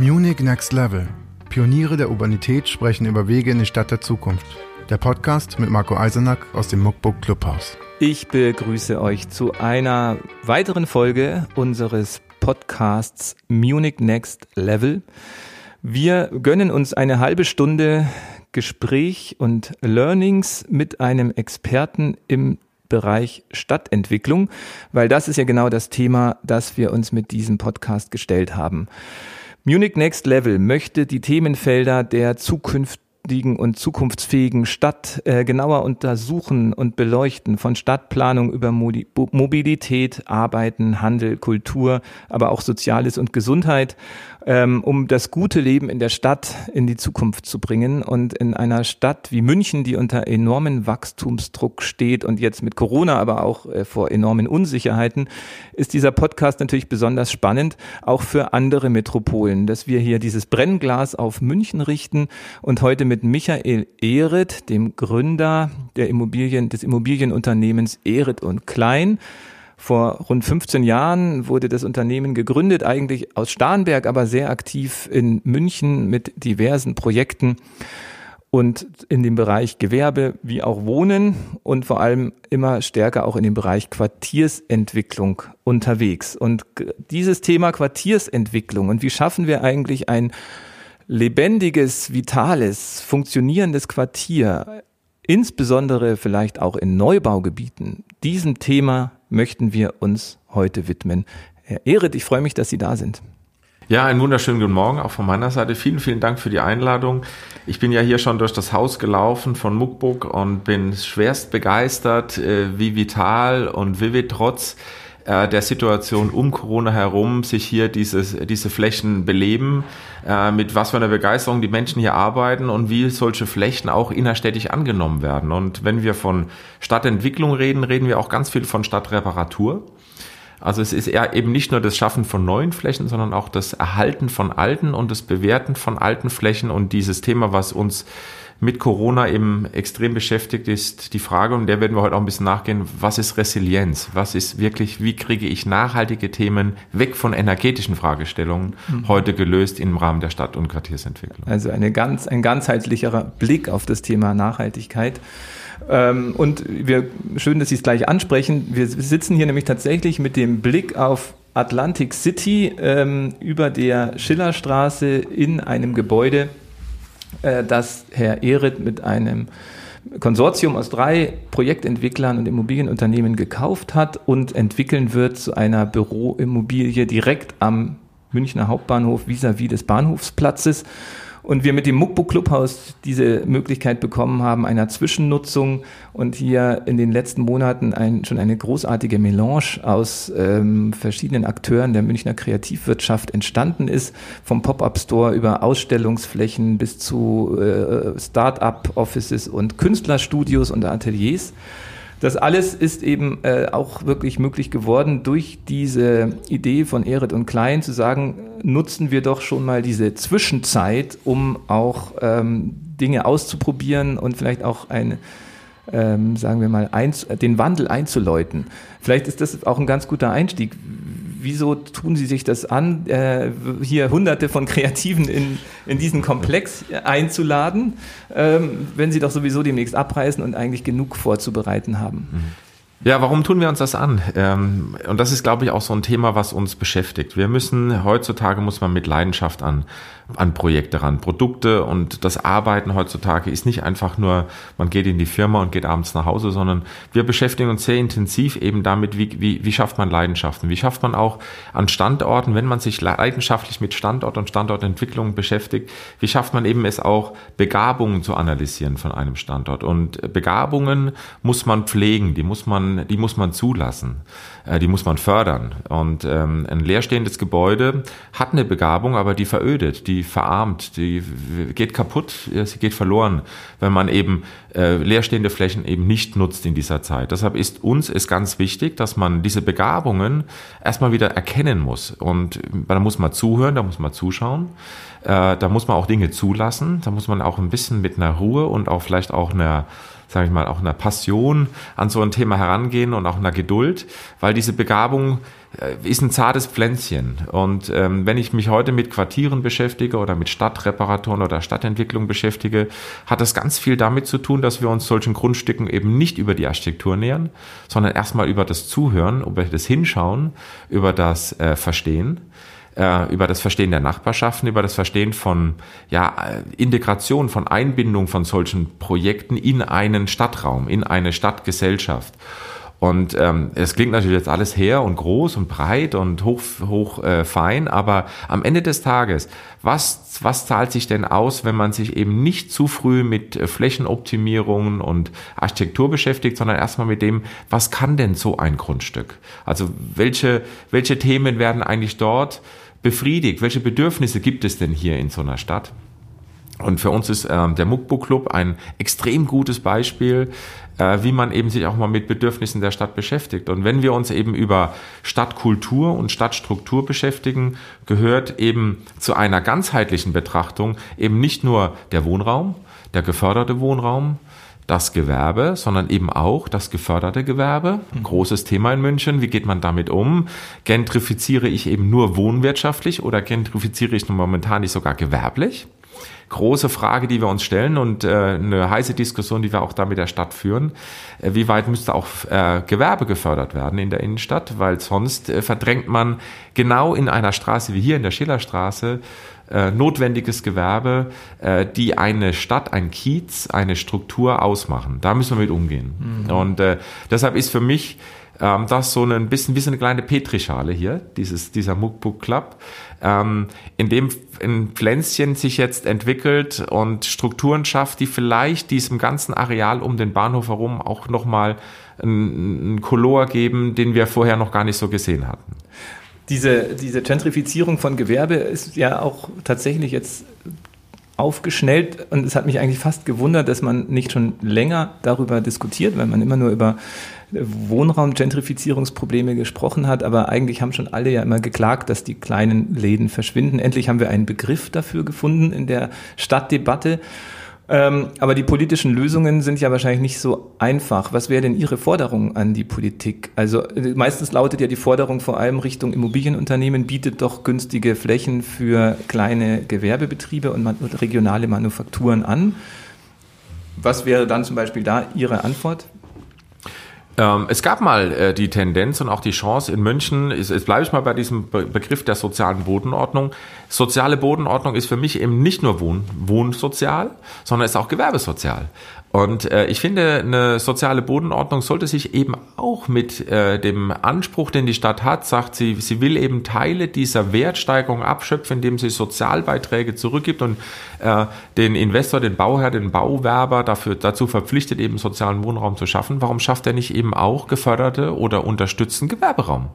Munich Next Level. Pioniere der Urbanität sprechen über Wege in die Stadt der Zukunft. Der Podcast mit Marco Eisenack aus dem Muckbook Clubhaus. Ich begrüße euch zu einer weiteren Folge unseres Podcasts Munich Next Level. Wir gönnen uns eine halbe Stunde Gespräch und Learnings mit einem Experten im Bereich Stadtentwicklung, weil das ist ja genau das Thema, das wir uns mit diesem Podcast gestellt haben. Munich Next Level möchte die Themenfelder der zukünftigen und zukunftsfähigen Stadt äh, genauer untersuchen und beleuchten, von Stadtplanung über Mobilität, Arbeiten, Handel, Kultur, aber auch Soziales und Gesundheit ähm, um das gute Leben in der Stadt in die Zukunft zu bringen. Und in einer Stadt wie München, die unter enormen Wachstumsdruck steht und jetzt mit Corona aber auch äh, vor enormen Unsicherheiten, ist dieser Podcast natürlich besonders spannend, auch für andere Metropolen, dass wir hier dieses Brennglas auf München richten und heute mit Michael Ehret, dem Gründer der Immobilien, des Immobilienunternehmens Ehret und Klein, vor rund 15 Jahren wurde das Unternehmen gegründet, eigentlich aus Starnberg, aber sehr aktiv in München mit diversen Projekten und in dem Bereich Gewerbe wie auch Wohnen und vor allem immer stärker auch in dem Bereich Quartiersentwicklung unterwegs. Und dieses Thema Quartiersentwicklung und wie schaffen wir eigentlich ein lebendiges, vitales, funktionierendes Quartier, insbesondere vielleicht auch in Neubaugebieten, diesem Thema möchten wir uns heute widmen. Herr Ehret, ich freue mich, dass Sie da sind. Ja, einen wunderschönen guten Morgen auch von meiner Seite. Vielen, vielen Dank für die Einladung. Ich bin ja hier schon durch das Haus gelaufen von Muckbook und bin schwerst begeistert, äh, wie vital und vivid trotz äh, der Situation um Corona herum sich hier dieses, diese Flächen beleben, äh, mit was für einer Begeisterung die Menschen hier arbeiten und wie solche Flächen auch innerstädtisch angenommen werden. Und wenn wir von Stadtentwicklung reden, reden wir auch ganz viel von Stadtreparatur. Also es ist eher eben nicht nur das Schaffen von neuen Flächen, sondern auch das Erhalten von alten und das Bewerten von alten Flächen und dieses Thema, was uns mit Corona eben extrem beschäftigt, ist die Frage, und der werden wir heute auch ein bisschen nachgehen, was ist Resilienz? Was ist wirklich, wie kriege ich nachhaltige Themen weg von energetischen Fragestellungen mhm. heute gelöst im Rahmen der Stadt- und Quartiersentwicklung? Also eine ganz, ein ganzheitlicherer Blick auf das Thema Nachhaltigkeit. Ähm, und wir, schön, dass Sie es gleich ansprechen. Wir sitzen hier nämlich tatsächlich mit dem Blick auf Atlantic City ähm, über der Schillerstraße in einem Gebäude, äh, das Herr Ehret mit einem Konsortium aus drei Projektentwicklern und Immobilienunternehmen gekauft hat und entwickeln wird zu einer Büroimmobilie direkt am Münchner Hauptbahnhof vis-à-vis -vis des Bahnhofsplatzes und wir mit dem Muckbook Clubhaus diese Möglichkeit bekommen haben einer Zwischennutzung und hier in den letzten Monaten ein, schon eine großartige Melange aus ähm, verschiedenen Akteuren der Münchner Kreativwirtschaft entstanden ist, vom Pop-up-Store über Ausstellungsflächen bis zu äh, Start-up-Offices und Künstlerstudios und Ateliers. Das alles ist eben äh, auch wirklich möglich geworden durch diese Idee von Ehret und Klein zu sagen, nutzen wir doch schon mal diese Zwischenzeit, um auch ähm, Dinge auszuprobieren und vielleicht auch eine ähm, sagen wir mal, ein, den Wandel einzuläuten. Vielleicht ist das auch ein ganz guter Einstieg wieso tun Sie sich das an, äh, hier hunderte von Kreativen in, in diesen Komplex einzuladen, ähm, wenn Sie doch sowieso demnächst abreisen und eigentlich genug vorzubereiten haben? Mhm. Ja, warum tun wir uns das an? Ähm, und das ist, glaube ich, auch so ein Thema, was uns beschäftigt. Wir müssen, heutzutage muss man mit Leidenschaft an, an Projekte ran. Produkte und das Arbeiten heutzutage ist nicht einfach nur, man geht in die Firma und geht abends nach Hause, sondern wir beschäftigen uns sehr intensiv eben damit, wie, wie, wie schafft man Leidenschaften? Wie schafft man auch an Standorten, wenn man sich leidenschaftlich mit Standort und Standortentwicklung beschäftigt, wie schafft man eben es auch, Begabungen zu analysieren von einem Standort? Und Begabungen muss man pflegen, die muss man die muss man zulassen, äh, die muss man fördern. Und ähm, ein leerstehendes Gebäude hat eine Begabung, aber die verödet, die verarmt, die geht kaputt, sie geht verloren, wenn man eben äh, leerstehende Flächen eben nicht nutzt in dieser Zeit. Deshalb ist uns ist ganz wichtig, dass man diese Begabungen erstmal wieder erkennen muss. Und da muss man zuhören, da muss man zuschauen, äh, da muss man auch Dinge zulassen, da muss man auch ein bisschen mit einer Ruhe und auch vielleicht auch einer sage ich mal, auch einer Passion an so ein Thema herangehen und auch einer Geduld, weil diese Begabung äh, ist ein zartes Pflänzchen. Und ähm, wenn ich mich heute mit Quartieren beschäftige oder mit Stadtreparaturen oder Stadtentwicklung beschäftige, hat das ganz viel damit zu tun, dass wir uns solchen Grundstücken eben nicht über die Architektur nähern, sondern erstmal über das Zuhören, über das Hinschauen, über das äh, Verstehen äh, über das Verstehen der Nachbarschaften, über das Verstehen von ja, Integration, von Einbindung von solchen Projekten in einen Stadtraum, in eine Stadtgesellschaft. Und ähm, es klingt natürlich jetzt alles her und groß und breit und hoch, hoch äh, fein, aber am Ende des Tages, was, was zahlt sich denn aus, wenn man sich eben nicht zu früh mit äh, Flächenoptimierungen und Architektur beschäftigt, sondern erstmal mit dem, was kann denn so ein Grundstück? Also welche, welche Themen werden eigentlich dort befriedigt? Welche Bedürfnisse gibt es denn hier in so einer Stadt? Und für uns ist äh, der Muckbook Club ein extrem gutes Beispiel, äh, wie man eben sich auch mal mit Bedürfnissen der Stadt beschäftigt. Und wenn wir uns eben über Stadtkultur und Stadtstruktur beschäftigen, gehört eben zu einer ganzheitlichen Betrachtung eben nicht nur der Wohnraum, der geförderte Wohnraum, das Gewerbe, sondern eben auch das geförderte Gewerbe. Mhm. Großes Thema in München. Wie geht man damit um? Gentrifiziere ich eben nur wohnwirtschaftlich oder gentrifiziere ich momentan nicht sogar gewerblich? Große Frage, die wir uns stellen und äh, eine heiße Diskussion, die wir auch da mit der Stadt führen. Äh, wie weit müsste auch äh, Gewerbe gefördert werden in der Innenstadt? Weil sonst äh, verdrängt man genau in einer Straße wie hier in der Schillerstraße äh, notwendiges Gewerbe, die eine Stadt, ein Kiez, eine Struktur ausmachen. Da müssen wir mit umgehen. Mhm. Und deshalb ist für mich ähm, das so ein bisschen wie so eine kleine Petrischale hier, dieses, dieser Muckbook Club, ähm, in dem ein Pflänzchen sich jetzt entwickelt und Strukturen schafft, die vielleicht diesem ganzen Areal um den Bahnhof herum auch nochmal einen Color geben, den wir vorher noch gar nicht so gesehen hatten. Diese, diese Gentrifizierung von Gewerbe ist ja auch tatsächlich jetzt aufgeschnellt und es hat mich eigentlich fast gewundert, dass man nicht schon länger darüber diskutiert, weil man immer nur über Wohnraum-Gentrifizierungsprobleme gesprochen hat, aber eigentlich haben schon alle ja immer geklagt, dass die kleinen Läden verschwinden. Endlich haben wir einen Begriff dafür gefunden in der Stadtdebatte. Ähm, aber die politischen Lösungen sind ja wahrscheinlich nicht so einfach. Was wäre denn Ihre Forderung an die Politik? Also äh, meistens lautet ja die Forderung vor allem Richtung Immobilienunternehmen, bietet doch günstige Flächen für kleine Gewerbebetriebe und regionale Manufakturen an. Was wäre dann zum Beispiel da Ihre Antwort? Ähm, es gab mal äh, die Tendenz und auch die Chance in München, ist, jetzt bleibe ich mal bei diesem Be Begriff der sozialen Bodenordnung. Soziale Bodenordnung ist für mich eben nicht nur Wohn Wohnsozial, sondern ist auch Gewerbesozial. Und äh, ich finde, eine soziale Bodenordnung sollte sich eben auch mit äh, dem Anspruch, den die Stadt hat, sagt sie, sie will eben Teile dieser Wertsteigerung abschöpfen, indem sie Sozialbeiträge zurückgibt und äh, den Investor, den Bauherr, den Bauwerber dafür, dazu verpflichtet, eben sozialen Wohnraum zu schaffen. Warum schafft er nicht eben auch geförderte oder unterstützten Gewerberaum?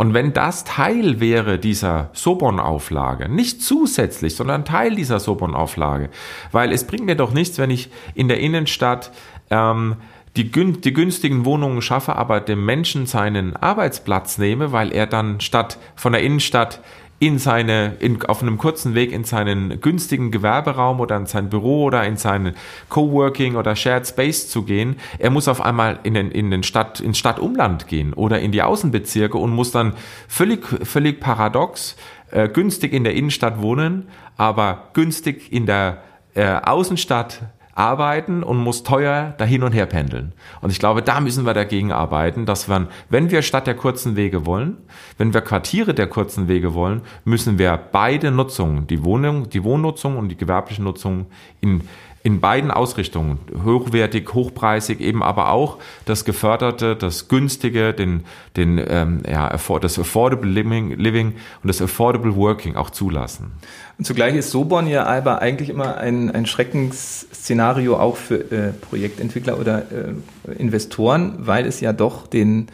Und wenn das Teil wäre dieser Sobon-Auflage, nicht zusätzlich, sondern Teil dieser Sobon-Auflage, weil es bringt mir doch nichts, wenn ich in der Innenstadt ähm, die, die günstigen Wohnungen schaffe, aber dem Menschen seinen Arbeitsplatz nehme, weil er dann statt von der Innenstadt in seine, in, auf einem kurzen Weg in seinen günstigen Gewerberaum oder in sein Büro oder in seinen Coworking oder Shared Space zu gehen. Er muss auf einmal in den, in den Stadt, ins Stadtumland gehen oder in die Außenbezirke und muss dann völlig, völlig paradox äh, günstig in der Innenstadt wohnen, aber günstig in der äh, Außenstadt arbeiten und muss teuer dahin und her pendeln. Und ich glaube, da müssen wir dagegen arbeiten, dass wir, wenn wir statt der kurzen Wege wollen, wenn wir Quartiere der kurzen Wege wollen, müssen wir beide Nutzungen, die Wohnung, die Wohnnutzung und die gewerbliche Nutzung in in beiden Ausrichtungen, hochwertig, hochpreisig, eben aber auch das geförderte, das günstige, den, den, ähm, ja, das Affordable Living, Living und das Affordable Working auch zulassen. Und zugleich ist Sobon ja aber eigentlich immer ein, ein Schreckensszenario auch für äh, Projektentwickler oder äh, Investoren, weil es ja doch den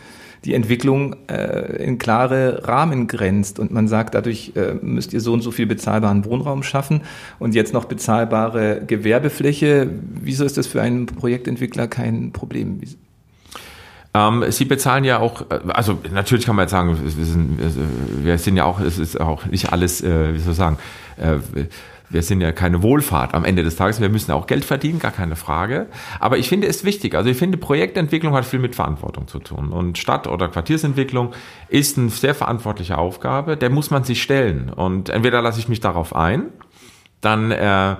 die Entwicklung äh, in klare Rahmen grenzt und man sagt, dadurch äh, müsst ihr so und so viel bezahlbaren Wohnraum schaffen und jetzt noch bezahlbare Gewerbefläche. Wieso ist das für einen Projektentwickler kein Problem? Ähm, Sie bezahlen ja auch, äh, also natürlich kann man jetzt sagen, wir sind, wir sind ja auch, es ist auch nicht alles, äh, wie soll ich sagen, äh, wir sind ja keine Wohlfahrt am Ende des Tages. Wir müssen auch Geld verdienen, gar keine Frage. Aber ich finde es wichtig. Also ich finde, Projektentwicklung hat viel mit Verantwortung zu tun. Und Stadt- oder Quartiersentwicklung ist eine sehr verantwortliche Aufgabe. Der muss man sich stellen. Und entweder lasse ich mich darauf ein, dann äh,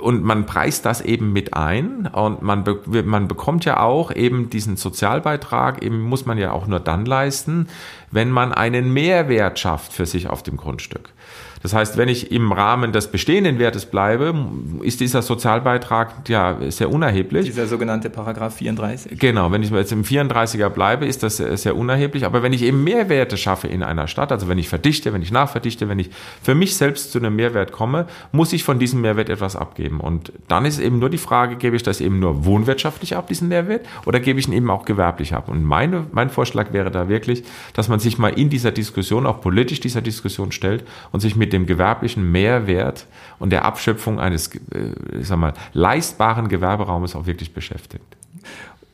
und man preist das eben mit ein und man, be man bekommt ja auch eben diesen Sozialbeitrag, eben muss man ja auch nur dann leisten, wenn man einen Mehrwert schafft für sich auf dem Grundstück. Das heißt, wenn ich im Rahmen des bestehenden Wertes bleibe, ist dieser Sozialbeitrag ja sehr unerheblich. Dieser sogenannte Paragraph 34. Genau, wenn ich jetzt im 34er bleibe, ist das sehr unerheblich. Aber wenn ich eben Mehrwerte schaffe in einer Stadt, also wenn ich verdichte, wenn ich nachverdichte, wenn ich für mich selbst zu einem Mehrwert komme, muss ich von diesem Mehrwert etwas abgeben. Und dann ist eben nur die Frage, gebe ich das eben nur wohnwirtschaftlich ab, diesen Mehrwert, oder gebe ich ihn eben auch gewerblich ab? Und meine, mein Vorschlag wäre da wirklich, dass man sich mal in dieser Diskussion, auch politisch dieser Diskussion stellt und sich mit dem gewerblichen Mehrwert und der Abschöpfung eines äh, ich sag mal, leistbaren Gewerberaumes auch wirklich beschäftigt.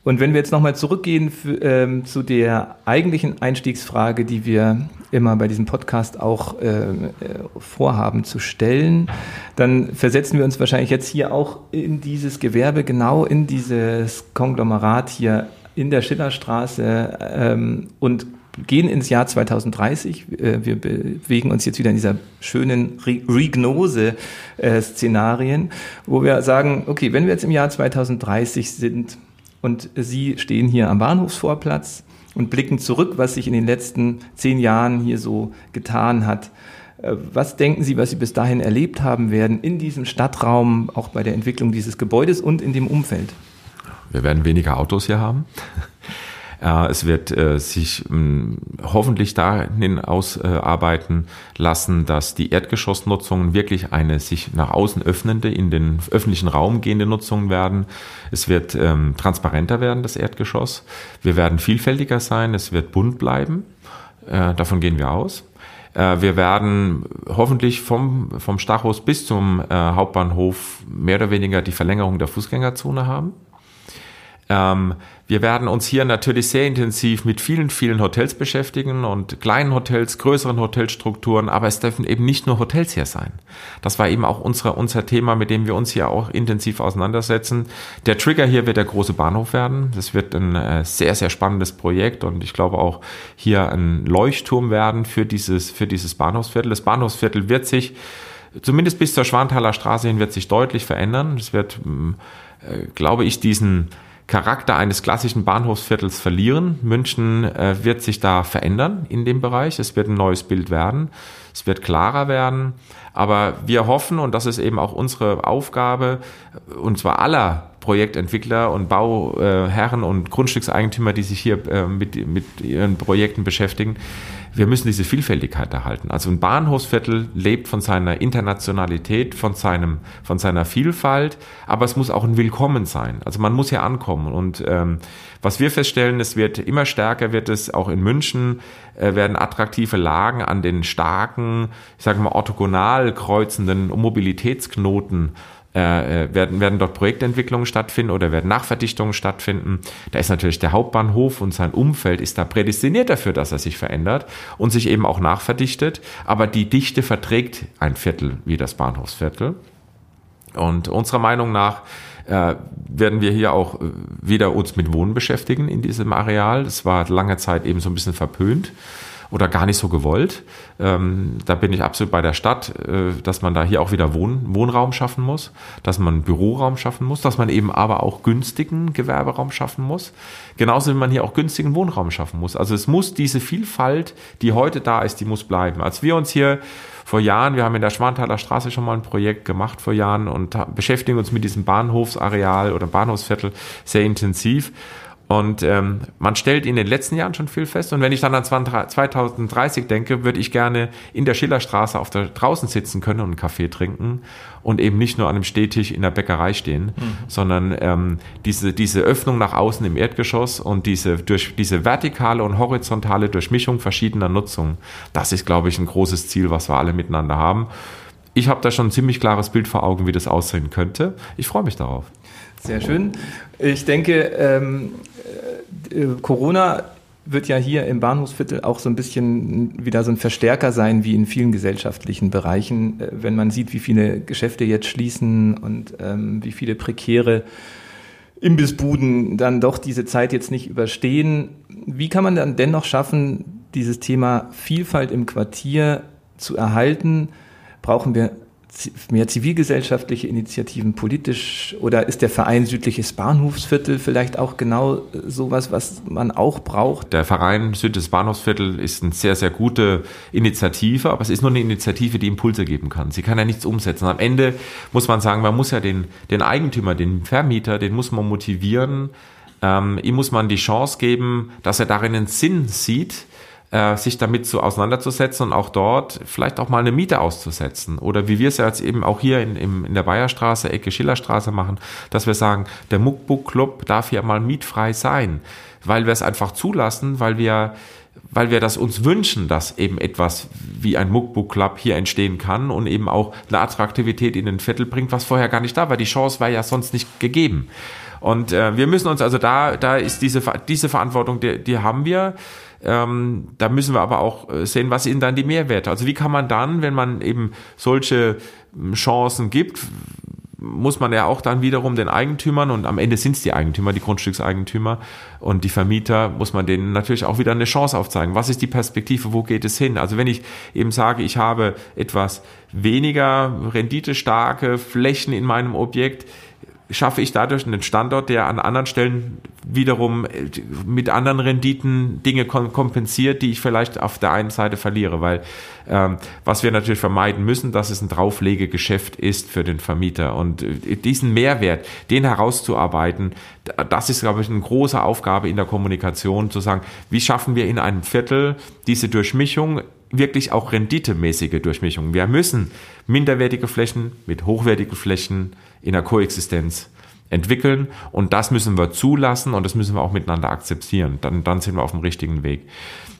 Und wenn wir jetzt nochmal zurückgehen ähm, zu der eigentlichen Einstiegsfrage, die wir immer bei diesem Podcast auch äh, äh, vorhaben zu stellen, dann versetzen wir uns wahrscheinlich jetzt hier auch in dieses Gewerbe, genau in dieses Konglomerat hier in der Schillerstraße ähm, und gehen ins Jahr 2030. Äh, wir bewegen uns jetzt wieder in dieser schönen Regnose-Szenarien, wo wir sagen, okay, wenn wir jetzt im Jahr 2030 sind und Sie stehen hier am Bahnhofsvorplatz und blicken zurück, was sich in den letzten zehn Jahren hier so getan hat, äh, was denken Sie, was Sie bis dahin erlebt haben werden in diesem Stadtraum, auch bei der Entwicklung dieses Gebäudes und in dem Umfeld? Wir werden weniger Autos hier haben. Äh, es wird äh, sich ähm, hoffentlich dahin ausarbeiten lassen, dass die Erdgeschossnutzungen wirklich eine sich nach außen öffnende, in den öffentlichen Raum gehende Nutzung werden. Es wird ähm, transparenter werden, das Erdgeschoss. Wir werden vielfältiger sein. Es wird bunt bleiben. Äh, davon gehen wir aus. Wir werden hoffentlich vom, vom Stachus bis zum Hauptbahnhof mehr oder weniger die Verlängerung der Fußgängerzone haben. Ähm, wir werden uns hier natürlich sehr intensiv mit vielen, vielen Hotels beschäftigen und kleinen Hotels, größeren Hotelstrukturen, aber es dürfen eben nicht nur Hotels hier sein. Das war eben auch unsere, unser Thema, mit dem wir uns hier auch intensiv auseinandersetzen. Der Trigger hier wird der große Bahnhof werden. Das wird ein äh, sehr, sehr spannendes Projekt und ich glaube auch hier ein Leuchtturm werden für dieses, für dieses Bahnhofsviertel. Das Bahnhofsviertel wird sich zumindest bis zur Schwanthaler Straße hin wird sich deutlich verändern. Es wird, äh, glaube ich, diesen Charakter eines klassischen Bahnhofsviertels verlieren. München äh, wird sich da verändern in dem Bereich. Es wird ein neues Bild werden. Es wird klarer werden. Aber wir hoffen, und das ist eben auch unsere Aufgabe, und zwar aller Projektentwickler und Bauherren und Grundstückseigentümer, die sich hier äh, mit, mit ihren Projekten beschäftigen, wir müssen diese Vielfältigkeit erhalten. Also ein Bahnhofsviertel lebt von seiner Internationalität, von, seinem, von seiner Vielfalt, aber es muss auch ein Willkommen sein. Also man muss ja ankommen. Und ähm, was wir feststellen, es wird immer stärker, wird es auch in München, äh, werden attraktive Lagen an den starken, ich sage mal, orthogonal kreuzenden Mobilitätsknoten äh, äh, werden, werden dort Projektentwicklungen stattfinden oder werden Nachverdichtungen stattfinden. Da ist natürlich der Hauptbahnhof und sein Umfeld ist da prädestiniert dafür, dass er sich verändert und sich eben auch nachverdichtet. Aber die Dichte verträgt ein Viertel wie das Bahnhofsviertel. Und unserer Meinung nach äh, werden wir hier auch äh, wieder uns mit Wohnen beschäftigen in diesem Areal. Das war lange Zeit eben so ein bisschen verpönt oder gar nicht so gewollt. Ähm, da bin ich absolut bei der Stadt, äh, dass man da hier auch wieder Wohn Wohnraum schaffen muss, dass man Büroraum schaffen muss, dass man eben aber auch günstigen Gewerberaum schaffen muss. Genauso wie man hier auch günstigen Wohnraum schaffen muss. Also es muss diese Vielfalt, die heute da ist, die muss bleiben. Als wir uns hier vor Jahren, wir haben in der Schwanthaler Straße schon mal ein Projekt gemacht vor Jahren und beschäftigen uns mit diesem Bahnhofsareal oder Bahnhofsviertel sehr intensiv. Und ähm, man stellt in den letzten Jahren schon viel fest. Und wenn ich dann an 2030 denke, würde ich gerne in der Schillerstraße auf der draußen sitzen können und einen Kaffee trinken und eben nicht nur an einem Stehtisch in der Bäckerei stehen, mhm. sondern ähm, diese, diese Öffnung nach außen im Erdgeschoss und diese, durch, diese vertikale und horizontale Durchmischung verschiedener Nutzungen, das ist, glaube ich, ein großes Ziel, was wir alle miteinander haben. Ich habe da schon ein ziemlich klares Bild vor Augen, wie das aussehen könnte. Ich freue mich darauf. Sehr schön. Ich denke, ähm, äh, Corona wird ja hier im Bahnhofsviertel auch so ein bisschen wieder so ein Verstärker sein wie in vielen gesellschaftlichen Bereichen, äh, wenn man sieht, wie viele Geschäfte jetzt schließen und ähm, wie viele prekäre Imbissbuden dann doch diese Zeit jetzt nicht überstehen. Wie kann man dann dennoch schaffen, dieses Thema Vielfalt im Quartier zu erhalten? Brauchen wir mehr zivilgesellschaftliche Initiativen politisch oder ist der Verein Südliches Bahnhofsviertel vielleicht auch genau äh, sowas, was man auch braucht? Der Verein Südliches Bahnhofsviertel ist eine sehr, sehr gute Initiative, aber es ist nur eine Initiative, die Impulse geben kann. Sie kann ja nichts umsetzen. Am Ende muss man sagen, man muss ja den, den Eigentümer, den Vermieter, den muss man motivieren, ähm, ihm muss man die Chance geben, dass er darin einen Sinn sieht, äh, sich damit so auseinanderzusetzen und auch dort vielleicht auch mal eine Miete auszusetzen. Oder wie wir es ja jetzt eben auch hier in, in, in der Bayerstraße, Ecke Schillerstraße machen, dass wir sagen, der Muckbook Club darf hier mal mietfrei sein, weil wir es einfach zulassen, weil wir weil wir das uns wünschen, dass eben etwas wie ein Muckbook Club hier entstehen kann und eben auch eine Attraktivität in den Viertel bringt, was vorher gar nicht da war. Die Chance war ja sonst nicht gegeben. Und äh, wir müssen uns also da, da ist diese, diese Verantwortung, die, die haben wir. Ähm, da müssen wir aber auch äh, sehen, was sind dann die Mehrwerte. Also wie kann man dann, wenn man eben solche hm, Chancen gibt, muss man ja auch dann wiederum den Eigentümern und am Ende sind es die Eigentümer, die Grundstückseigentümer und die Vermieter, muss man denen natürlich auch wieder eine Chance aufzeigen. Was ist die Perspektive? Wo geht es hin? Also wenn ich eben sage, ich habe etwas weniger renditestarke Flächen in meinem Objekt, schaffe ich dadurch einen Standort, der an anderen Stellen wiederum äh, mit anderen Renditen Dinge kompensiert, die ich vielleicht auf der einen Seite verliere, weil ähm, was wir natürlich vermeiden müssen, dass es ein Drauflegegeschäft ist für den Vermieter und äh, diesen Mehrwert, den herauszuarbeiten, das ist, glaube ich, eine große Aufgabe in der Kommunikation, zu sagen, wie schaffen wir in einem Viertel diese Durchmischung wirklich auch renditemäßige Durchmischung. Wir müssen minderwertige Flächen mit hochwertigen Flächen in der Koexistenz entwickeln und das müssen wir zulassen und das müssen wir auch miteinander akzeptieren. Dann, dann sind wir auf dem richtigen Weg.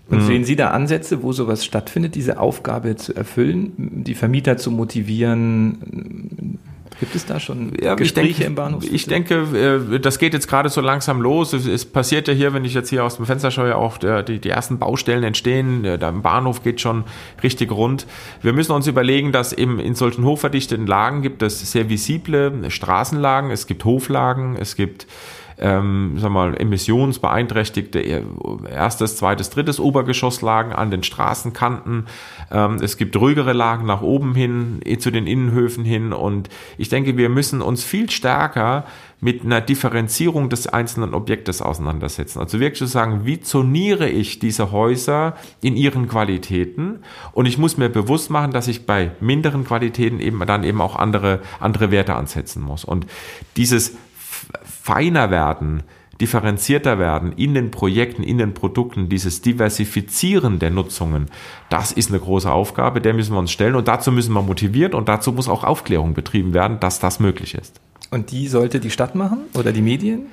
Und sehen Sie da Ansätze, wo sowas stattfindet, diese Aufgabe zu erfüllen, die Vermieter zu motivieren, Gibt es da schon ja, Gespräche denke, im Bahnhof? Ich denke, äh, das geht jetzt gerade so langsam los. Es passiert ja hier, wenn ich jetzt hier aus dem Fenster schaue, auch die, die ersten Baustellen entstehen. Der Bahnhof geht schon richtig rund. Wir müssen uns überlegen, dass eben in solchen hochverdichteten Lagen gibt es sehr visible Straßenlagen, es gibt Hoflagen, es gibt ähm, sag mal, emissionsbeeinträchtigte erstes, zweites, drittes Obergeschosslagen an den Straßenkanten. Ähm, es gibt ruhigere Lagen nach oben hin, eh, zu den Innenhöfen hin. Und ich denke, wir müssen uns viel stärker mit einer Differenzierung des einzelnen Objektes auseinandersetzen. Also wirklich zu sagen, wie zoniere ich diese Häuser in ihren Qualitäten? Und ich muss mir bewusst machen, dass ich bei minderen Qualitäten eben dann eben auch andere, andere Werte ansetzen muss. Und dieses feiner werden, differenzierter werden in den Projekten, in den Produkten, dieses Diversifizieren der Nutzungen, das ist eine große Aufgabe, der müssen wir uns stellen und dazu müssen wir motiviert und dazu muss auch Aufklärung betrieben werden, dass das möglich ist. Und die sollte die Stadt machen oder die Medien?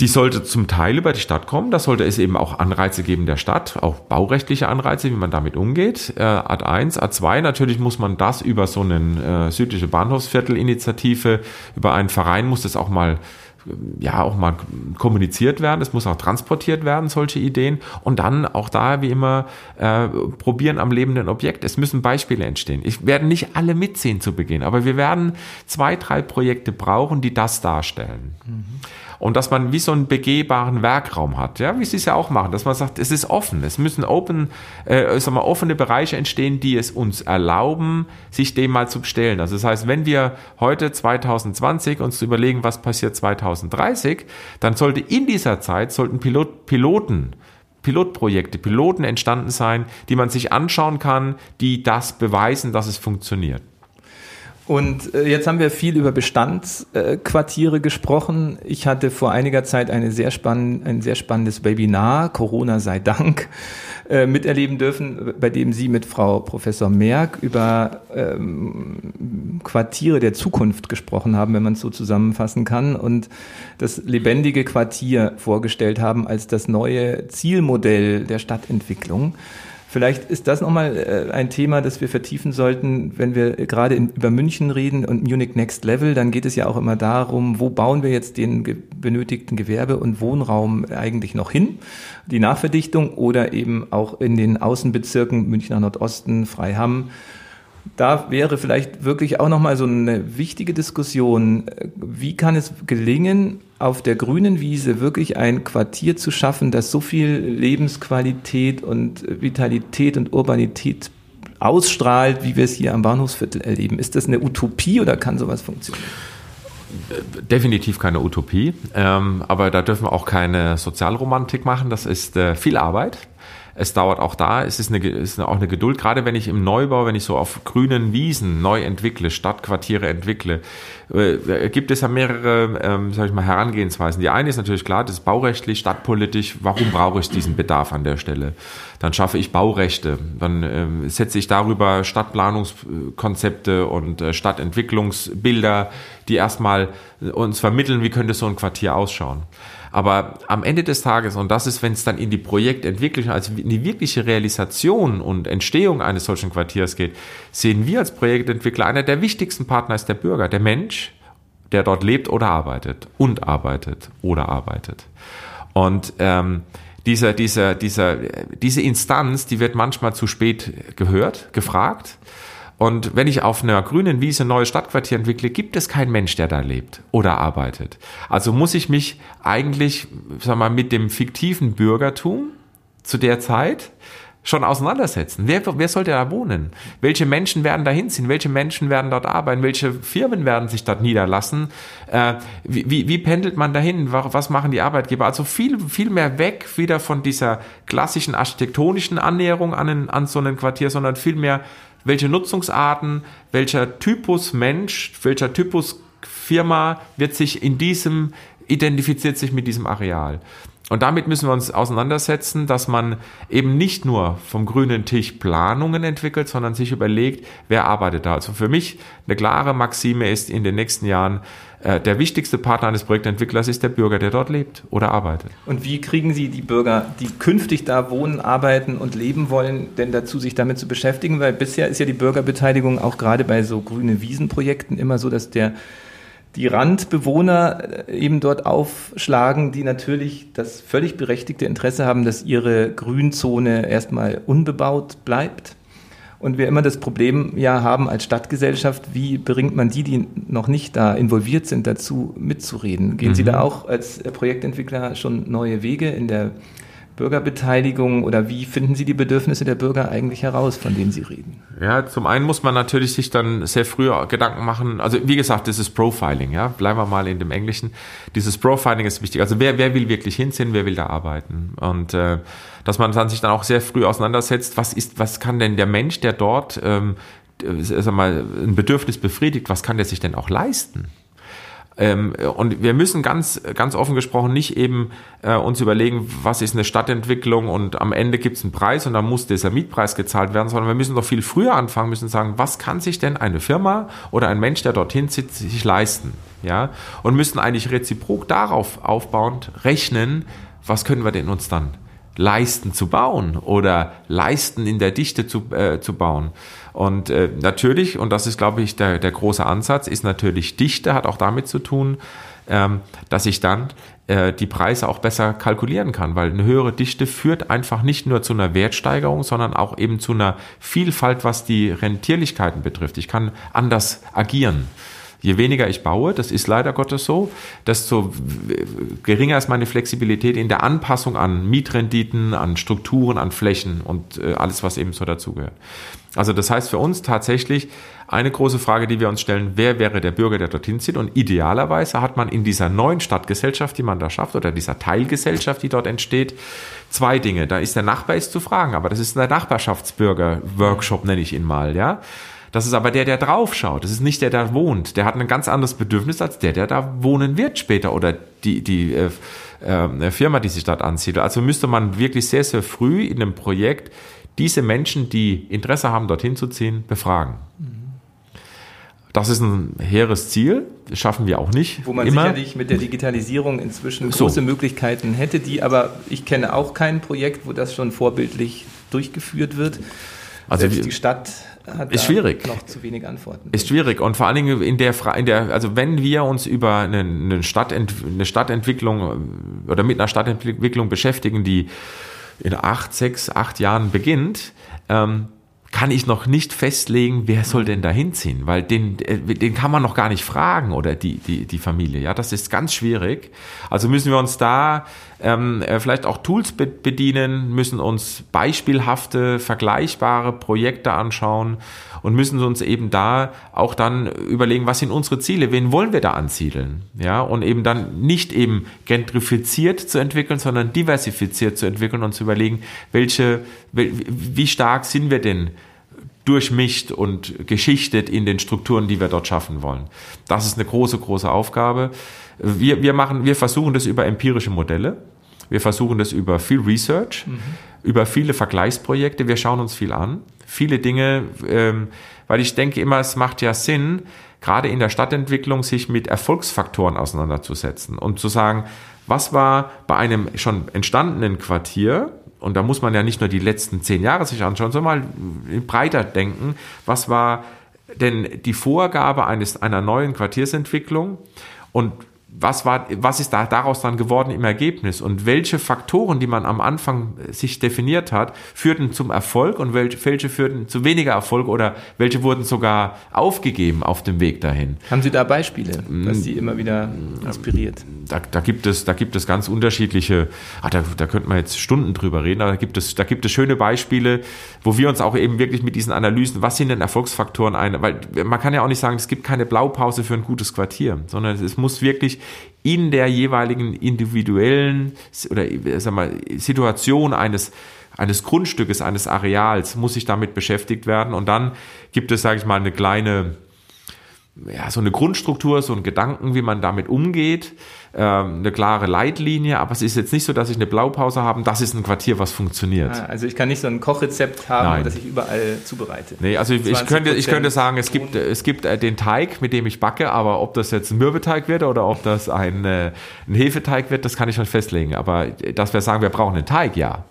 Die sollte zum Teil über die Stadt kommen. Da sollte es eben auch Anreize geben der Stadt, auch baurechtliche Anreize, wie man damit umgeht. Äh, Ad 1, Ad 2, natürlich muss man das über so eine äh, südliche Bahnhofsviertel-Initiative, über einen Verein muss das auch mal ja auch mal kommuniziert werden, es muss auch transportiert werden, solche Ideen. Und dann auch da, wie immer, äh, probieren am lebenden Objekt. Es müssen Beispiele entstehen. Ich werde nicht alle mitziehen zu Beginn, aber wir werden zwei, drei Projekte brauchen, die das darstellen. Mhm und dass man wie so einen begehbaren Werkraum hat, ja, wie sie es ja auch machen, dass man sagt, es ist offen, es müssen open, äh, sagen wir, offene Bereiche entstehen, die es uns erlauben, sich dem mal zu stellen. Also das heißt, wenn wir heute 2020 uns überlegen, was passiert 2030, dann sollte in dieser Zeit sollten Pilot, Piloten Pilotprojekte, Piloten entstanden sein, die man sich anschauen kann, die das beweisen, dass es funktioniert. Und äh, jetzt haben wir viel über Bestandsquartiere gesprochen. Ich hatte vor einiger Zeit eine sehr spann ein sehr spannendes Webinar, Corona sei Dank, äh, miterleben dürfen, bei dem Sie mit Frau Professor Merck über ähm, Quartiere der Zukunft gesprochen haben, wenn man es so zusammenfassen kann, und das lebendige Quartier vorgestellt haben als das neue Zielmodell der Stadtentwicklung. Vielleicht ist das nochmal äh, ein Thema, das wir vertiefen sollten, wenn wir gerade in, über München reden und Munich Next Level, dann geht es ja auch immer darum, wo bauen wir jetzt den ge benötigten Gewerbe- und Wohnraum eigentlich noch hin? Die Nachverdichtung oder eben auch in den Außenbezirken Münchner Nordosten, Freiham, da wäre vielleicht wirklich auch nochmal so eine wichtige Diskussion. Wie kann es gelingen, auf der grünen Wiese wirklich ein Quartier zu schaffen, das so viel Lebensqualität und Vitalität und Urbanität ausstrahlt, wie wir es hier am Bahnhofsviertel erleben? Ist das eine Utopie oder kann sowas funktionieren? Definitiv keine Utopie, ähm, aber da dürfen wir auch keine Sozialromantik machen. Das ist äh, viel Arbeit. Es dauert auch da, es ist, eine, ist auch eine Geduld, gerade wenn ich im Neubau, wenn ich so auf grünen Wiesen neu entwickle, Stadtquartiere entwickle, äh, gibt es ja mehrere, ähm, sag ich mal, Herangehensweisen. Die eine ist natürlich klar, das ist baurechtlich, stadtpolitisch, warum brauche ich diesen Bedarf an der Stelle? Dann schaffe ich Baurechte, dann ähm, setze ich darüber Stadtplanungskonzepte und äh, Stadtentwicklungsbilder, die erstmal uns vermitteln, wie könnte so ein Quartier ausschauen. Aber am Ende des Tages, und das ist, wenn es dann in die Projektentwicklung, also in die wirkliche Realisation und Entstehung eines solchen Quartiers geht, sehen wir als Projektentwickler, einer der wichtigsten Partner ist der Bürger, der Mensch, der dort lebt oder arbeitet und arbeitet oder arbeitet. Und ähm, dieser, dieser, dieser, diese Instanz, die wird manchmal zu spät gehört, gefragt. Und wenn ich auf einer grünen Wiese ein neues Stadtquartier entwickle, gibt es keinen Mensch, der da lebt oder arbeitet. Also muss ich mich eigentlich, sag mal, mit dem fiktiven Bürgertum zu der Zeit schon auseinandersetzen. Wer, wer soll da wohnen? Welche Menschen werden da hinziehen? Welche Menschen werden dort arbeiten? Welche Firmen werden sich dort niederlassen? Äh, wie, wie, wie pendelt man dahin? Was machen die Arbeitgeber? Also viel, viel mehr weg wieder von dieser klassischen architektonischen Annäherung an, ein, an so ein Quartier, sondern viel mehr welche Nutzungsarten, welcher Typus Mensch, welcher Typus Firma wird sich in diesem, identifiziert sich mit diesem Areal. Und damit müssen wir uns auseinandersetzen, dass man eben nicht nur vom grünen Tisch Planungen entwickelt, sondern sich überlegt, wer arbeitet da. Also für mich eine klare Maxime ist in den nächsten Jahren, äh, der wichtigste Partner eines Projektentwicklers ist der Bürger, der dort lebt oder arbeitet. Und wie kriegen Sie die Bürger, die künftig da wohnen, arbeiten und leben wollen, denn dazu, sich damit zu beschäftigen? Weil bisher ist ja die Bürgerbeteiligung auch gerade bei so grüne Wiesenprojekten immer so, dass der die Randbewohner äh, eben dort aufschlagen, die natürlich das völlig berechtigte Interesse haben, dass ihre Grünzone erstmal unbebaut bleibt. Und wir immer das Problem ja haben als Stadtgesellschaft, wie bringt man die, die noch nicht da involviert sind, dazu mitzureden? Gehen mhm. Sie da auch als Projektentwickler schon neue Wege in der Bürgerbeteiligung oder wie finden Sie die Bedürfnisse der Bürger eigentlich heraus, von denen Sie reden? Ja, zum einen muss man natürlich sich dann sehr früh Gedanken machen. Also wie gesagt, das ist Profiling, ja. Bleiben wir mal in dem Englischen. Dieses Profiling ist wichtig. Also wer, wer will wirklich hinziehen, wer will da arbeiten? Und äh, dass man dann sich dann auch sehr früh auseinandersetzt, was ist, was kann denn der Mensch, der dort ähm, äh, sag mal, ein Bedürfnis befriedigt, was kann der sich denn auch leisten? Ähm, und wir müssen ganz, ganz offen gesprochen nicht eben äh, uns überlegen, was ist eine Stadtentwicklung und am Ende gibt es einen Preis und dann muss dieser Mietpreis gezahlt werden, sondern wir müssen doch viel früher anfangen, müssen sagen, was kann sich denn eine Firma oder ein Mensch, der dorthin zieht, sich leisten? Ja, und müssen eigentlich reziprok darauf aufbauend rechnen, was können wir denn uns dann leisten zu bauen oder leisten in der Dichte zu, äh, zu bauen. Und äh, natürlich, und das ist, glaube ich, der, der große Ansatz, ist natürlich Dichte, hat auch damit zu tun, ähm, dass ich dann äh, die Preise auch besser kalkulieren kann, weil eine höhere Dichte führt einfach nicht nur zu einer Wertsteigerung, sondern auch eben zu einer Vielfalt, was die Rentierlichkeiten betrifft. Ich kann anders agieren. Je weniger ich baue, das ist leider Gottes so, desto geringer ist meine Flexibilität in der Anpassung an Mietrenditen, an Strukturen, an Flächen und äh, alles, was eben so dazugehört. Also das heißt für uns tatsächlich eine große Frage, die wir uns stellen, wer wäre der Bürger, der dorthin zieht? Und idealerweise hat man in dieser neuen Stadtgesellschaft, die man da schafft, oder dieser Teilgesellschaft, die dort entsteht, zwei Dinge. Da ist der Nachbar ist zu fragen, aber das ist der Nachbarschaftsbürger-Workshop, nenne ich ihn mal, ja. Das ist aber der, der drauf schaut. Das ist nicht der, der wohnt. Der hat ein ganz anderes Bedürfnis als der, der da wohnen wird später oder die, die äh, äh, Firma, die sich dort anzieht. Also müsste man wirklich sehr, sehr früh in einem Projekt diese Menschen, die Interesse haben, dorthin zu ziehen, befragen. Das ist ein hehres Ziel, das schaffen wir auch nicht. Wo man immer. sicherlich mit der Digitalisierung inzwischen große so. Möglichkeiten hätte, die aber ich kenne auch kein Projekt, wo das schon vorbildlich durchgeführt wird. Also Selbst die Stadt hat Ist schwierig. noch zu wenig Antworten. Ist schwierig und vor allen Dingen in der, in der also wenn wir uns über eine, eine, Stadtent, eine Stadtentwicklung oder mit einer Stadtentwicklung beschäftigen, die in acht, sechs, acht Jahren beginnt, ähm, kann ich noch nicht festlegen, wer soll denn da hinziehen, weil den, äh, den kann man noch gar nicht fragen oder die, die, die Familie. Ja, das ist ganz schwierig. Also müssen wir uns da ähm, äh, vielleicht auch Tools be bedienen, müssen uns beispielhafte, vergleichbare Projekte anschauen und müssen uns eben da auch dann überlegen, was sind unsere Ziele, wen wollen wir da ansiedeln, ja, und eben dann nicht eben gentrifiziert zu entwickeln, sondern diversifiziert zu entwickeln und zu überlegen, welche, wel- wie stark sind wir denn durchmischt und geschichtet in den Strukturen, die wir dort schaffen wollen. Das ist eine große, große Aufgabe. Wir, wir machen, wir versuchen das über empirische Modelle. Wir versuchen das über viel Research, über viele Vergleichsprojekte. Wir schauen uns viel an. Viele Dinge, ähm, weil ich denke immer, es macht ja Sinn, gerade in der Stadtentwicklung sich mit Erfolgsfaktoren auseinanderzusetzen und zu sagen, was war bei einem schon entstandenen Quartier, und da muss man ja nicht nur die letzten zehn Jahre sich anschauen, sondern mal breiter denken, was war denn die Vorgabe eines, einer neuen Quartiersentwicklung und was war, was ist da daraus dann geworden im Ergebnis und welche Faktoren, die man am Anfang sich definiert hat, führten zum Erfolg und welche, welche führten zu weniger Erfolg oder welche wurden sogar aufgegeben auf dem Weg dahin. Haben Sie da Beispiele, Mm. was Sie immer wieder inspiriert? Da, da gibt es, da gibt es ganz unterschiedliche, ah, da, da könnte man jetzt Stunden drüber reden, aber da gibt es, da gibt es schöne Beispiele, wo wir uns auch eben wirklich mit diesen Analysen, was sind denn Erfolgsfaktoren ein, weil man kann ja auch nicht sagen, es gibt keine Blaupause für ein gutes Quartier, sondern es muss wirklich in der jeweiligen individuellen oder sag mal, Situation eines eines Grundstückes, eines Areals muss sich damit beschäftigt werden. Und dann gibt es, sage ich mal, eine kleine ja, so eine Grundstruktur, so ein Gedanken, wie man damit umgeht, ähm, eine klare Leitlinie, aber es ist jetzt nicht so, dass ich eine Blaupause habe, das ist ein Quartier, was funktioniert. Ah, Also ich kann nicht so ein Kochrezept haben, Nein. das ich überall zubereite. Nee, also ich, ich, könnte, ich 20% könnte sagen, es gibt, es gibt äh, den Teig, mit dem ich backe, aber ob das jetzt ein Mürbeteig wird oder ob das ein, äh, ein Hefeteig wird, das kann ich nicht festlegen. Aber dass wir sagen, wir brauchen einen Teig, ja.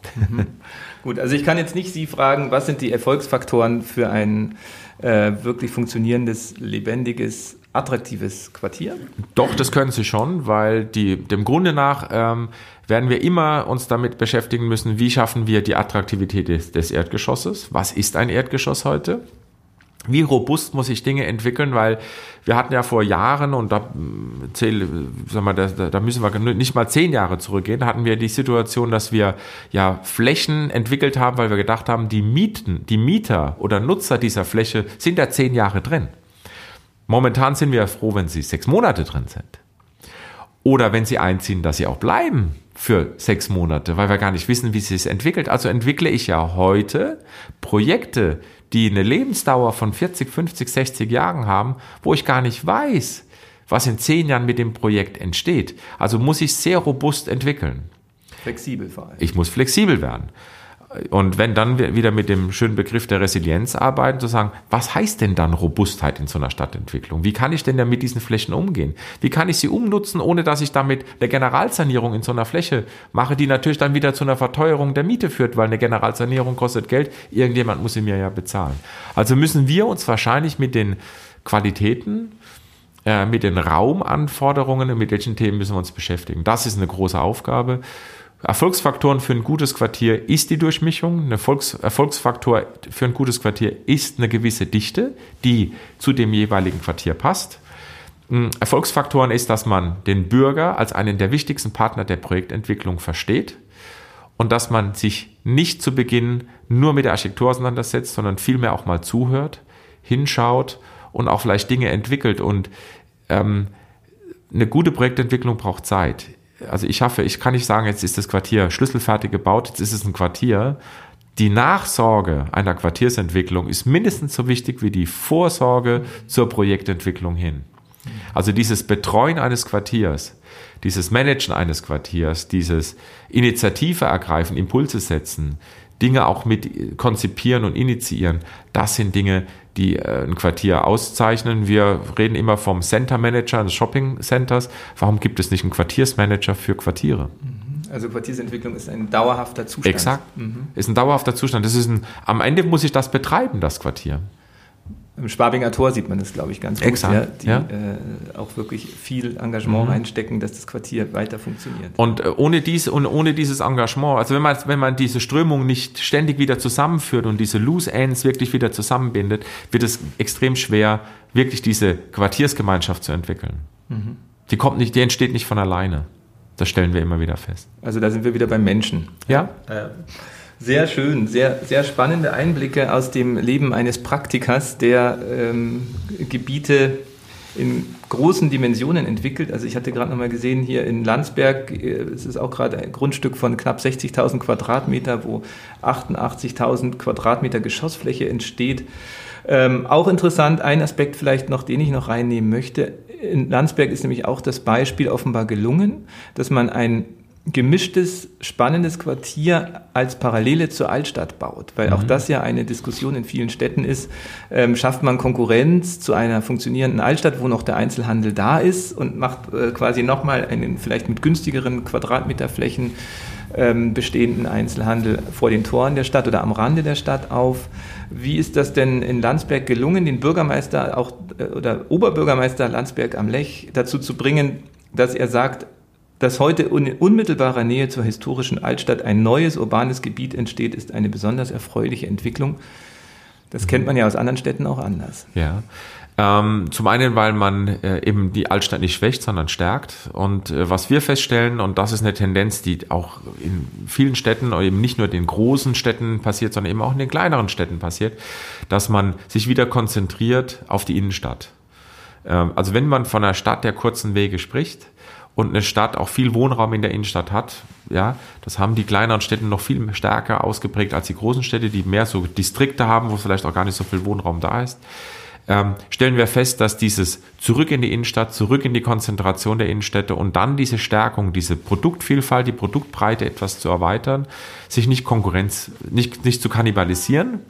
Gut, also ich kann jetzt nicht Sie fragen, was sind die Erfolgsfaktoren für ein äh, wirklich funktionierendes, lebendiges, attraktives Quartier? Doch, das können sie schon, weil die, dem Grunde nach ähm, werden wir immer uns damit beschäftigen müssen, wie schaffen wir die Attraktivität des, des Erdgeschosses? Was ist ein Erdgeschoss heute? Wie robust muss ich Dinge entwickeln? Weil wir hatten ja vor Jahren, und da, mm, zähle, sag mal, da, da müssen wir nicht mal zehn Jahre zurückgehen, hatten wir die Situation, dass wir ja Flächen entwickelt haben, weil wir gedacht haben, die Mieten, die Mieter oder Nutzer dieser Fläche sind da zehn Jahre drin. Momentan sind wir froh, wenn sie sechs Monate drin sind. Oder wenn sie einziehen, dass sie auch bleiben für sechs Monate, weil wir gar nicht wissen, wie sie es entwickelt. Also entwickle ich ja heute Projekte, die eine Lebensdauer von 40, 50, 60 Jahren haben, wo ich gar nicht weiß, was in zehn Jahren mit dem Projekt entsteht. Also muss ich sehr robust entwickeln. Flexibel vor allem. Ich muss flexibel werden. Und wenn dann wieder mit dem schönen Begriff der Resilienz arbeiten, zu sagen, was heißt denn dann Robustheit in so einer Stadtentwicklung? Wie kann ich denn dann mit diesen Flächen umgehen? Wie kann ich sie umnutzen, ohne dass ich damit eine Generalsanierung in so einer Fläche mache, die natürlich dann wieder zu einer Verteuerung der Miete führt, weil eine Generalsanierung kostet Geld. Irgendjemand muss sie mir ja bezahlen. Also müssen wir uns wahrscheinlich mit den Qualitäten äh, mit den Raumanforderungen und mit welchen Themen müssen wir uns beschäftigen. Das ist eine große Aufgabe. Erfolgsfaktoren für ein gutes Quartier ist die Durchmischung. Ein Erfolgs Erfolgsfaktor für ein gutes Quartier ist eine gewisse Dichte, die zu dem jeweiligen Quartier passt. Erfolgsfaktoren ist, dass man den Bürger als einen der wichtigsten Partner der Projektentwicklung versteht und dass man sich nicht zu Beginn nur mit der Architektur auseinandersetzt, sondern vielmehr auch mal zuhört, hinschaut und auch vielleicht Dinge entwickelt. Und ähm, eine gute Projektentwicklung braucht Zeit. Also ich hoffe, ich kann nicht sagen, jetzt ist das Quartier schlüsselfertig gebaut, jetzt ist es ein Quartier. Die Nachsorge einer Quartiersentwicklung ist mindestens so wichtig wie die Vorsorge zur Projektentwicklung hin. Also dieses Betreuen eines Quartiers, dieses Managen eines Quartiers, dieses Initiative ergreifen, Impulse setzen, Dinge auch mit konzipieren und initiieren, das sind Dinge, die äh, ein Quartier auszeichnen. Wir reden immer vom Center Manager des Shopping Centers. Warum gibt es nicht einen Quartiersmanager für Quartiere? Also Quartiersentwicklung ist ein dauerhafter Zustand. Exakt. Mhm. Ist ein dauerhafter Zustand. Das ist ein, am Ende muss ich das betreiben, das Quartier. Im Schwabinger Tor sieht man das, glaube ich, ganz gut, Exakt, ja, die. Äh, auch wirklich viel Engagement mhm. reinstecken, dass das Quartier weiter funktioniert. Und äh, ohne, dies, und ohne dieses Engagement, also wenn man, wenn man diese Strömung nicht ständig wieder zusammenführt und diese Loose Ends wirklich wieder zusammenbindet, wird es extrem schwer, wirklich diese Quartiersgemeinschaft zu entwickeln. Mhm. Die kommt nicht, die entsteht nicht von alleine. Das stellen wir immer wieder fest. Also da sind wir wieder beim Menschen. Ja. Äh, sehr schön, sehr, sehr spannende Einblicke aus dem Leben eines Praktikers, der ähm, Gebiete in großen Dimensionen entwickelt. Also ich hatte gerade noch mal gesehen, hier in Landsberg, äh, es ist auch gerade ein Grundstück von knapp 60.000 Quadratmeter, wo 88.000 Quadratmeter Geschossfläche entsteht. Ähm, auch interessant, ein Aspekt vielleicht noch, den ich noch reinnehmen möchte. In Landsberg ist nämlich auch das Beispiel offenbar gelungen, dass man ein gemischtes, spannendes Quartier als Parallele zur Altstadt baut, weil mhm. auch das ja eine Diskussion in vielen Städten ist. Ähm, schafft man Konkurrenz zu einer funktionierenden Altstadt, wo noch der Einzelhandel da ist und macht äh, quasi nochmal einen vielleicht mit günstigeren Quadratmeterflächen ähm, bestehenden Einzelhandel vor den Toren der Stadt oder am Rande der Stadt auf. Wie ist das denn in Landsberg gelungen, den Bürgermeister auch äh, oder Oberbürgermeister Landsberg am Lech dazu zu bringen, dass er sagt, dass heute in unmittelbarer Nähe zur historischen Altstadt ein neues urbanes Gebiet entsteht, ist eine besonders erfreuliche Entwicklung. Das kennt man ja aus anderen Städten auch anders. Ja. Ähm, zum einen, weil man äh, eben die Altstadt nicht schwächt, sondern stärkt. Und äh, was wir feststellen, und das ist eine Tendenz, die auch in vielen Städten, eben nicht nur den großen Städten passiert, sondern eben auch in den kleineren Städten passiert, dass man sich wieder konzentriert auf die Innenstadt. Ähm, also wenn man von einer Stadt der kurzen Wege spricht, und eine Stadt auch viel Wohnraum in der Innenstadt hat. Ja, das haben die kleineren Städte noch viel stärker ausgeprägt als die großen Städte, die mehr so Distrikte haben, wo vielleicht auch gar nicht so viel Wohnraum da ist. Ähm, stellen wir fest, dass dieses zurück in die Innenstadt, zurück in die Konzentration der Innenstädte und dann diese Stärkung, diese Produktvielfalt, die Produktbreite etwas zu erweitern, sich nicht Konkurrenz, nicht, nicht zu kannibalisieren,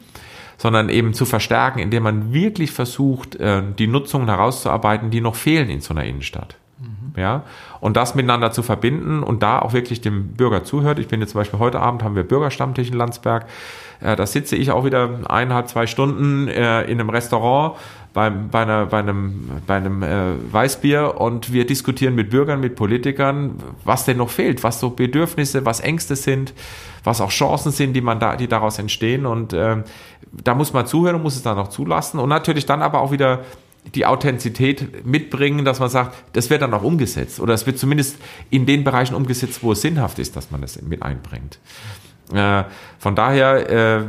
sondern eben zu verstärken, indem man wirklich versucht, äh, die Nutzungen herauszuarbeiten, die noch fehlen in so einer Innenstadt. Ja, und das miteinander zu verbinden und da auch wirklich dem Bürger zuhört. Ich bin jetzt zum Beispiel heute Abend haben wir Bürgerstammtisch in Landsberg. Äh, da sitze ich auch wieder eineinhalb, zwei Stunden äh, in einem Restaurant bei, bei, einer, bei einem, bei einem äh, Weißbier und wir diskutieren mit Bürgern, mit Politikern, was denn noch fehlt, was so Bedürfnisse, was Ängste sind, was auch Chancen sind, die man da, die daraus entstehen. Und äh, da muss man zuhören und muss es dann auch zulassen und natürlich dann aber auch wieder die Authentizität mitbringen, dass man sagt, das wird dann auch umgesetzt oder es wird zumindest in den Bereichen umgesetzt, wo es sinnhaft ist, dass man das mit einbringt. Äh, von daher, äh,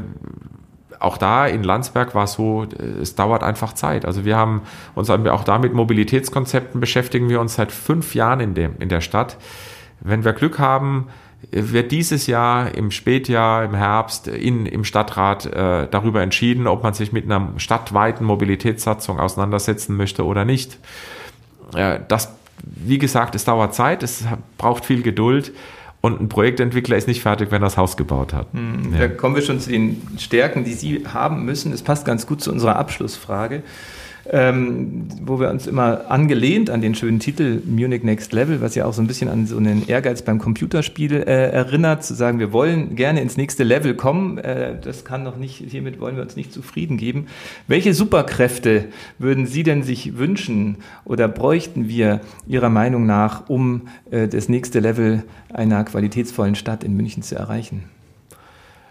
auch da in Landsberg war es so, äh, es dauert einfach Zeit. Also wir haben uns auch da mit Mobilitätskonzepten beschäftigen wir uns seit fünf Jahren in, dem, in der Stadt. Wenn wir Glück haben, wird dieses Jahr im Spätjahr, im Herbst in, im Stadtrat äh, darüber entschieden, ob man sich mit einer stadtweiten Mobilitätssatzung auseinandersetzen möchte oder nicht. Äh, das, wie gesagt, es dauert Zeit, es braucht viel Geduld. Und ein Projektentwickler ist nicht fertig, wenn er das Haus gebaut hat. Hm, da ja. kommen wir schon zu den Stärken, die Sie haben müssen. Es passt ganz gut zu unserer Abschlussfrage ähm, wo wir uns immer angelehnt an den schönen Titel Munich Next Level, was ja auch so ein bisschen an so einen Ehrgeiz beim Computerspiel äh, erinnert, zu sagen, wir wollen gerne ins nächste Level kommen. Äh, das kann noch nicht, hiermit wollen wir uns nicht zufrieden geben. Welche Superkräfte würden Sie denn sich wünschen oder bräuchten wir Ihrer Meinung nach, um äh, das nächste Level einer qualitätsvollen Stadt in München zu erreichen?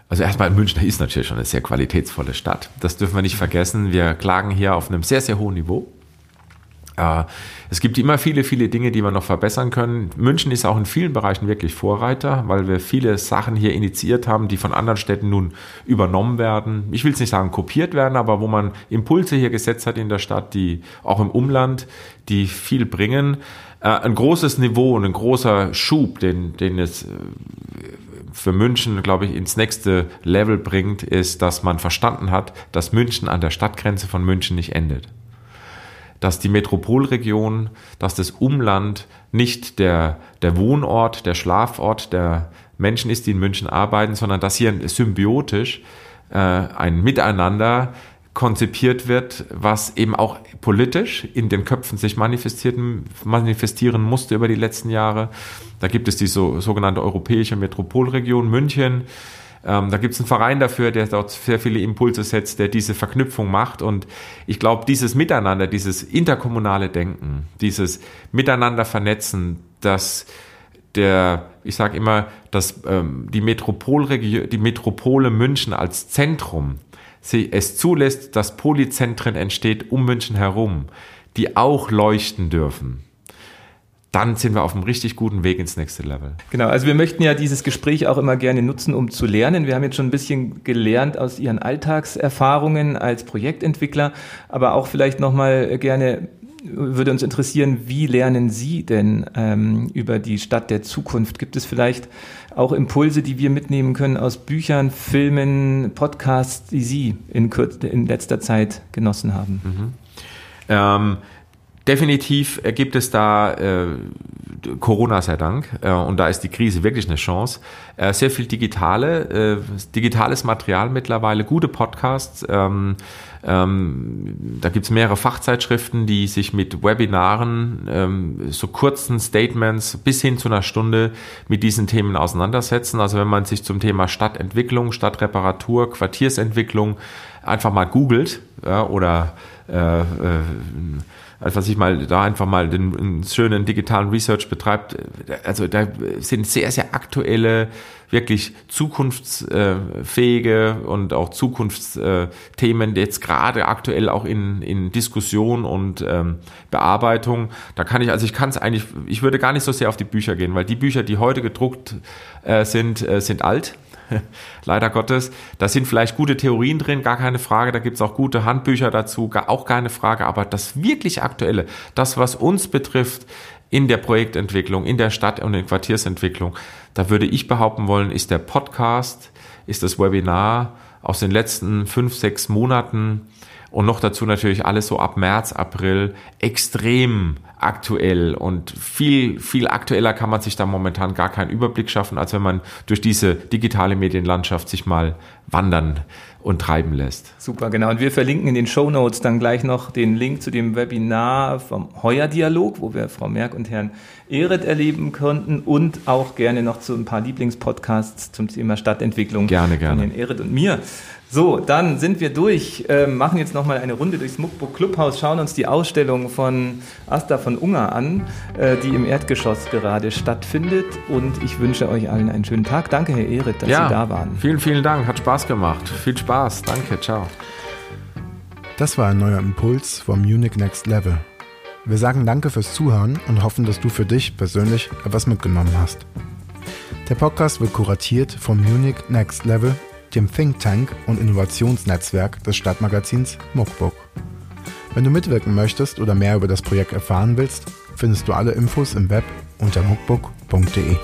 Also erstmal München ist natürlich schon eine sehr qualitätsvolle Stadt. Das dürfen wir nicht vergessen. Wir klagen hier auf einem sehr, sehr hohen Niveau. Äh, es gibt immer viele, viele Dinge, die wir noch verbessern können. München ist auch in vielen Bereichen wirklich Vorreiter, weil wir viele Sachen hier initiiert haben, die von anderen Städten nun übernommen werden. Ich will es nicht sagen kopiert werden, aber wo man Impulse hier gesetzt hat in der Stadt, die auch im Umland, die viel bringen. Äh, ein großes Niveau und ein großer Schub, den, den es äh, für München, glaube ich, ins nächste Level bringt, ist, dass man verstanden hat, dass München an der Stadtgrenze von München nicht endet. Dass die Metropolregion, dass das Umland nicht der, der Wohnort, der Schlafort der Menschen ist, die in München arbeiten, sondern dass hier symbiotisch äh, ein Miteinander konzipiert wird, was eben auch politisch in den Köpfen sich manifestieren, musste über die letzten Jahre. Da gibt es die so, sogenannte Europäische Metropolregion München. Ähm, da gibt es einen Verein dafür, der dort sehr viele Impulse setzt, der diese Verknüpfung macht. Und ich glaube, dieses Miteinander, dieses interkommunale Denken, dieses Miteinander vernetzen, das der, ich sage immer, dass ähm, die Metropolregion, die Metropole München als Zentrum sie es zulässt, dass Polyzentren entsteht um München herum, die auch leuchten dürfen dann sind wir auf einem richtig guten Weg ins nächste Level. Genau, also wir möchten ja dieses Gespräch auch immer gerne nutzen, um zu lernen. Wir haben jetzt schon ein bisschen gelernt aus Ihren Alltagserfahrungen als Projektentwickler, aber auch vielleicht nochmal gerne würde uns interessieren, wie lernen Sie denn ähm, über die Stadt der Zukunft? Gibt es vielleicht auch Impulse, die wir mitnehmen können aus Büchern, Filmen, Podcasts, die Sie in, in letzter Zeit genossen haben? Mhm. Ähm, definitiv gibt es da äh, Corona sei Dank äh, und da ist die Krise wirklich eine Chance. Äh, sehr viel digitale, äh, digitales Material mittlerweile, gute Podcasts. Ähm, ähm, da gibt's mehrere Fachzeitschriften, die sich mit Webinaren, ähm, so kurzen Statements bis hin zu einer Stunde mit diesen Themen auseinandersetzen. Also wenn man sich zum Thema Stadtentwicklung, Stadtreparatur, Quartiersentwicklung einfach mal googelt ja, oder äh, äh, als was ich mal da einfach mal den, den schönen digitalen Research betreibt. Also da sind sehr, sehr aktuelle, wirklich zukunftsfähige und auch Zukunftsthemen jetzt gerade aktuell auch in, in Diskussion und ähm, Bearbeitung. Da kann ich, also ich kann es eigentlich, ich würde gar nicht so sehr auf die Bücher gehen, weil die Bücher, die heute gedruckt äh, sind, äh, sind alt leider Gottes. Da sind vielleicht gute Theorien drin, gar keine Frage. Da gibt es auch gute Handbücher dazu, auch keine Frage. Aber das wirklich Aktuelle, das, was uns betrifft in der Projektentwicklung, in der Stadt- und in Quartiersentwicklung, da würde ich behaupten wollen, ist der Podcast, ist das Webinar aus den letzten fünf, sechs Monaten und noch dazu natürlich alles so ab März, April extrem aktuell und viel, viel aktueller kann man sich da momentan gar keinen Überblick schaffen, als wenn man durch diese digitale Medienlandschaft sich mal wandern und treiben lässt. Super, genau. Und wir verlinken in den Show Notes dann gleich noch den Link zu dem Webinar vom Heuer-Dialog, wo wir Frau Merck und Herrn Ehret erleben konnten und auch gerne noch zu ein paar Lieblingspodcasts zum Thema Stadtentwicklung gerne, gerne. von Herrn Ehret und mir. So, dann sind wir durch, äh, machen jetzt nochmal eine Runde durchs Muckbook Clubhaus, schauen uns die Ausstellung von Asta von Unger an, äh, die im Erdgeschoss gerade stattfindet. Und ich wünsche euch allen einen schönen Tag. Danke, Herr Ehret, dass ja, Sie da waren. Vielen, vielen Dank. Hat Spaß gemacht. Viel Spaß. Danke. Ciao. Das war ein neuer Impuls vom Munich Next Level. Wir sagen Danke fürs Zuhören und hoffen, dass du für dich persönlich etwas mitgenommen hast. Der Podcast wird kuratiert vom Munich Next Level dem Think Tank und Innovationsnetzwerk des Stadtmagazins Muckbook. Wenn du mitwirken möchtest oder mehr über das Projekt erfahren willst, findest du alle Infos im Web unter muckbook.de.